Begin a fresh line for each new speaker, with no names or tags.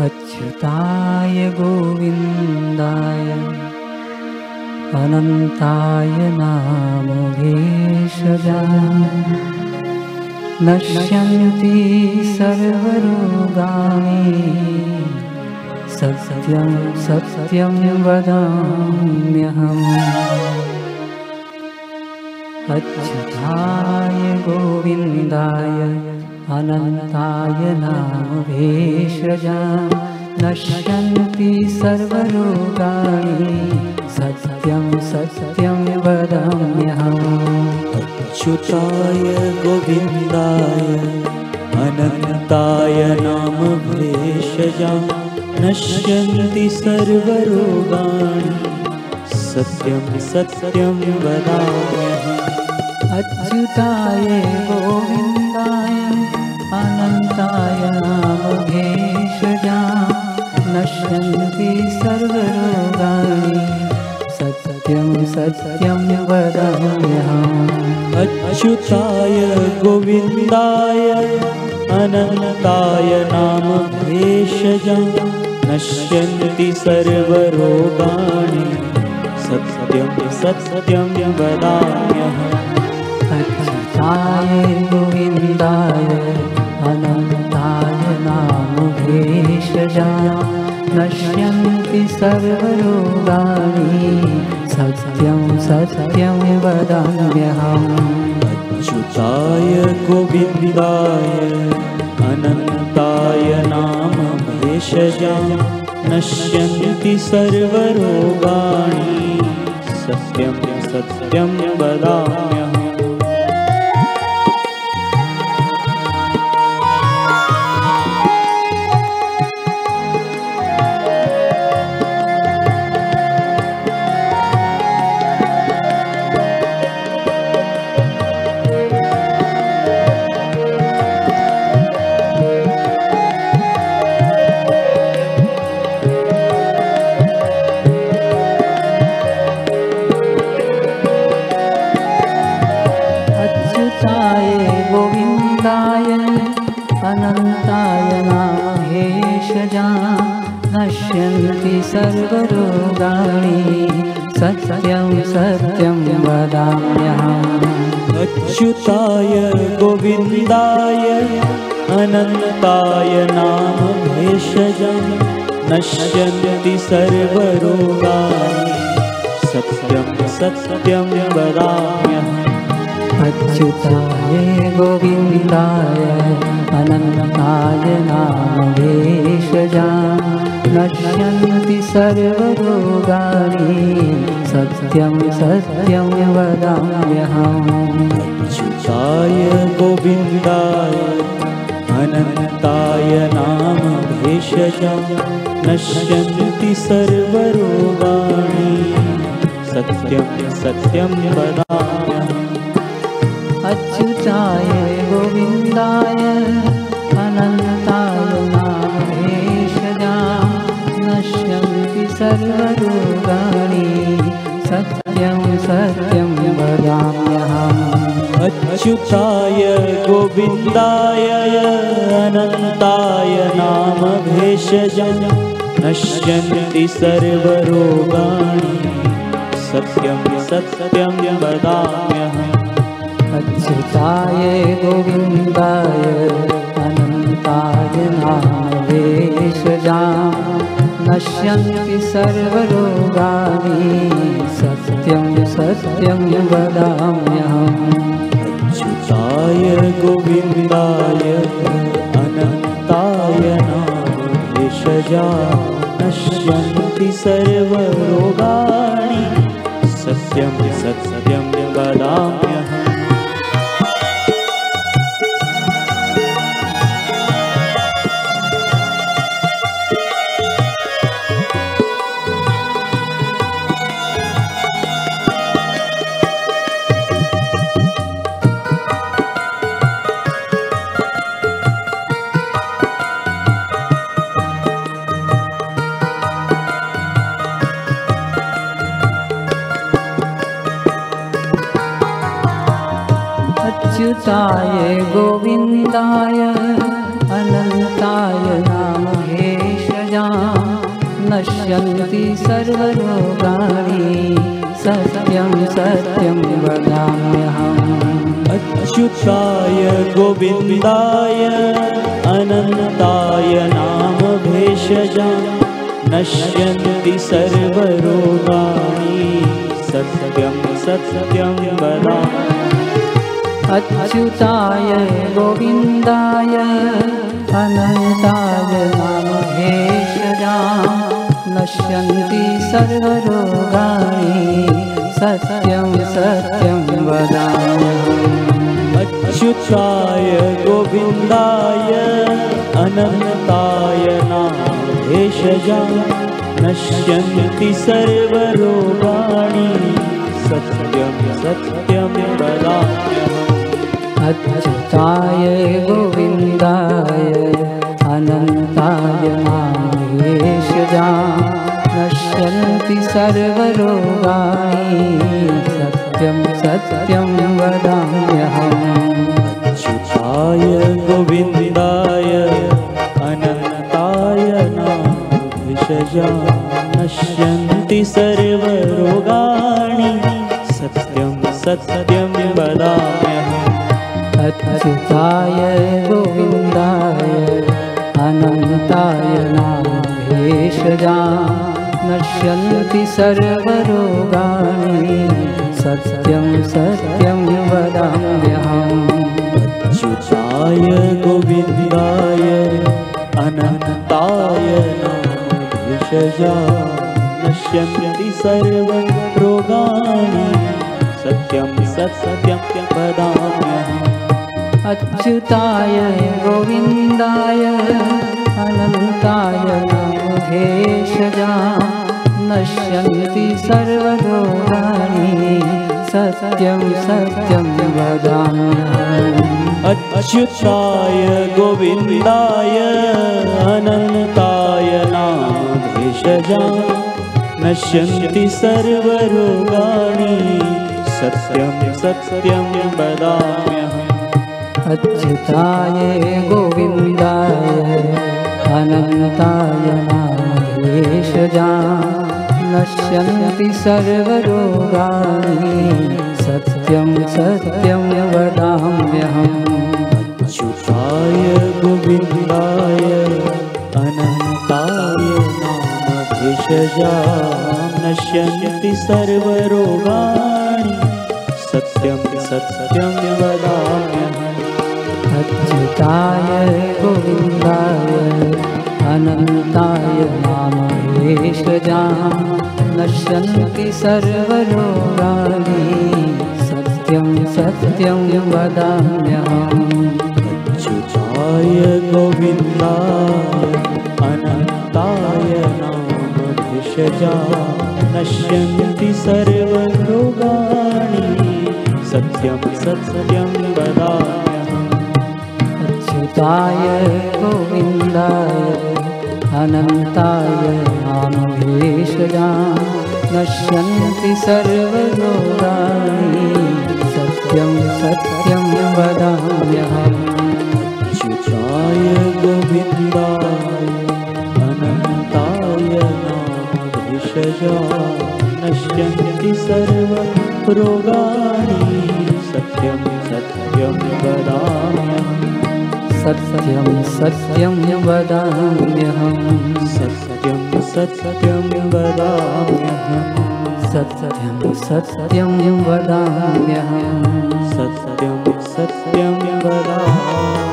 अच्युताय गोविन्दाय अनन्ताय नाम नश्यन्ति सर्वरोगाणि सत्यं सत्यं वदाम्यहम् अच्युताय गोविन्दाय अनन्ताय नाम भेषजा नश्यन्ति सर्वरोगाणि सत्यं सत्यं वदाम्यहम्।
अच्युताय गोविन्दाय अनन्ताय नाम भेषजा नश्यन्ति सर्वरोगाणि सत्यं सत्यं वदाम्यहम्।
अच्युताय गोविन्दाय भेषजा नश्यन्ति सर्वरोगाणि सत्यं सत्यं वदाम्यहम्
अच्युताय गोविन्दाय अनन्ताय नाम भेषजा नश्यन्ति सर्वरोगाणि। सत्यं सत्यं वदाम्यहम्।
अच्युताय गोविन्दाय सर्वरोगाणि सत्यं सत्यं वदाम्यहम्।
अच्युताय गोविन्दाय अनन्ताय नाम भेषजा नश्यन्ति सर्वरोगाणि सत्यं सत्यं वदाम्यहम्
सत्यं सत्यं वदाम्यहम्।
अच्युताय गोविन्दाय अनन्ताय नाम भेषजा नश्यन्ति सर्वरोगाणि सत्यं सत्यं वदाम्यहम्।
अच्युताय गोविन्दाय अनन्ताय नाम भेषजा नश्यन्ति सर्वरोगाणि। सत्यं सत्यं वदाम्यहम्।
अच्युताय गोविन्दाय अनन्ताय नाम भेषजा नश्यन्ति सर्वरोगाणि। सत्यं सत्यं वदाम्यहम्।
अच्युताय गोविन्दाय सत्यं वदाम्यहम्।
अच्युताय गोविन्दाय अनन्ताय नाम भेषजा नश्यन्ति सर्वरोगाणि। सत्यं सत्यं वदाम्यहम्।
अच्युताय गोविन्दाय अनन्ताय नाम नश्यन्ति सर्वरोगाणि सत्यं सत्यं वदाम्यहम्।
अच्युताय गोविन्दाय अनन्ताय नाम भेषजा नश्यन्ति सर्वरोगाणि
अच्युताय गोविन्दाय अनन्ताय नाम भेष सर्वरोगाणि सत्यं सत्यं वदाम्यहम्।
अच्युताय गोविन्दाय अनन्ताय नाम भेषजा नश्यन्ति सर्वरोगाणि सत्यं सत्यं वदा
अच्युताय गोविन्दाय अनन्ताय भेषजा नश्यन्ति सर्वरोगाणि सत्यं सत्यं वदाम्यहम्
अच्युताय गोविन्दाय अनन्ताय नाम भेषजा नश्यन्ति सर्वरोगाणि सत्यं सत्यं वदाम्यहम्
अच्युताय गोविन्दाय अनन्ताय माहेशजा नश्यन्ति सर्वरोगाणि सत्यं सत्यं वदाम्यहम्।
अच्युताय गोविन्दाय अनन्ताय नाम भेषजा नश्यन्ति सर्वरोगाणि सत्यं सत्यं
सर्वरोगाणि सत्यं सत्यं वदाम्यहम्।
अच्युताय गोविन्दाय अनन्ताय भेषजा नश्यन्ति सर्वरोगाणि सत्यं सत्यं वदाम्यहम्।
अच्युताय गोविन्दाय अनन्ताय नामधेशजा नश्यन्ति सर्वरोगाणि सत्यं सत्यं वदाम्यहम्
अच्युताय गोविन्दाय अनन्ताय नाम भेषजा नश्यन्ति सर्वरोगाणि सत्यं सत्यं वदाम्यहम्।
अच्युताय गोविन्दाय अनन्ताय नामेशजा नश्यन्ति सर्वरोगाणि। सत्यं सत्यं वदाम्यहम्
अच्युताय गोविन्दाय अनन्ताय नाम भेषजा नश्यन्ति सर्वरोगाणि। सत्यं सत्यं वदाम्यहम्।
अच्युताय गोविन्दाय अनन्ताय नामेशजा नश्यन्ति सर्वरोगाणि सत्यं सत्यं वदाम्यहम्।
अच्युताय गोविन्दाय अनन्ताय नाम नश्यन्ति सर्वरोगाणि सत्यं सत्यं वदाम्यहम्
अच्युताय गोविन्दाय अनन्ताय नामभेषजा
नश्यन्ति सर्वरोगाणि सत्यं सत्यं वदाम्यहम्
सत्यं सत्यं वदाम्यहम्
सत्यं सत्यं वदाम्यहम्
सत्यं सत्यं वदाम्यहम्
सत्यं सत्यं वदाम्यहम्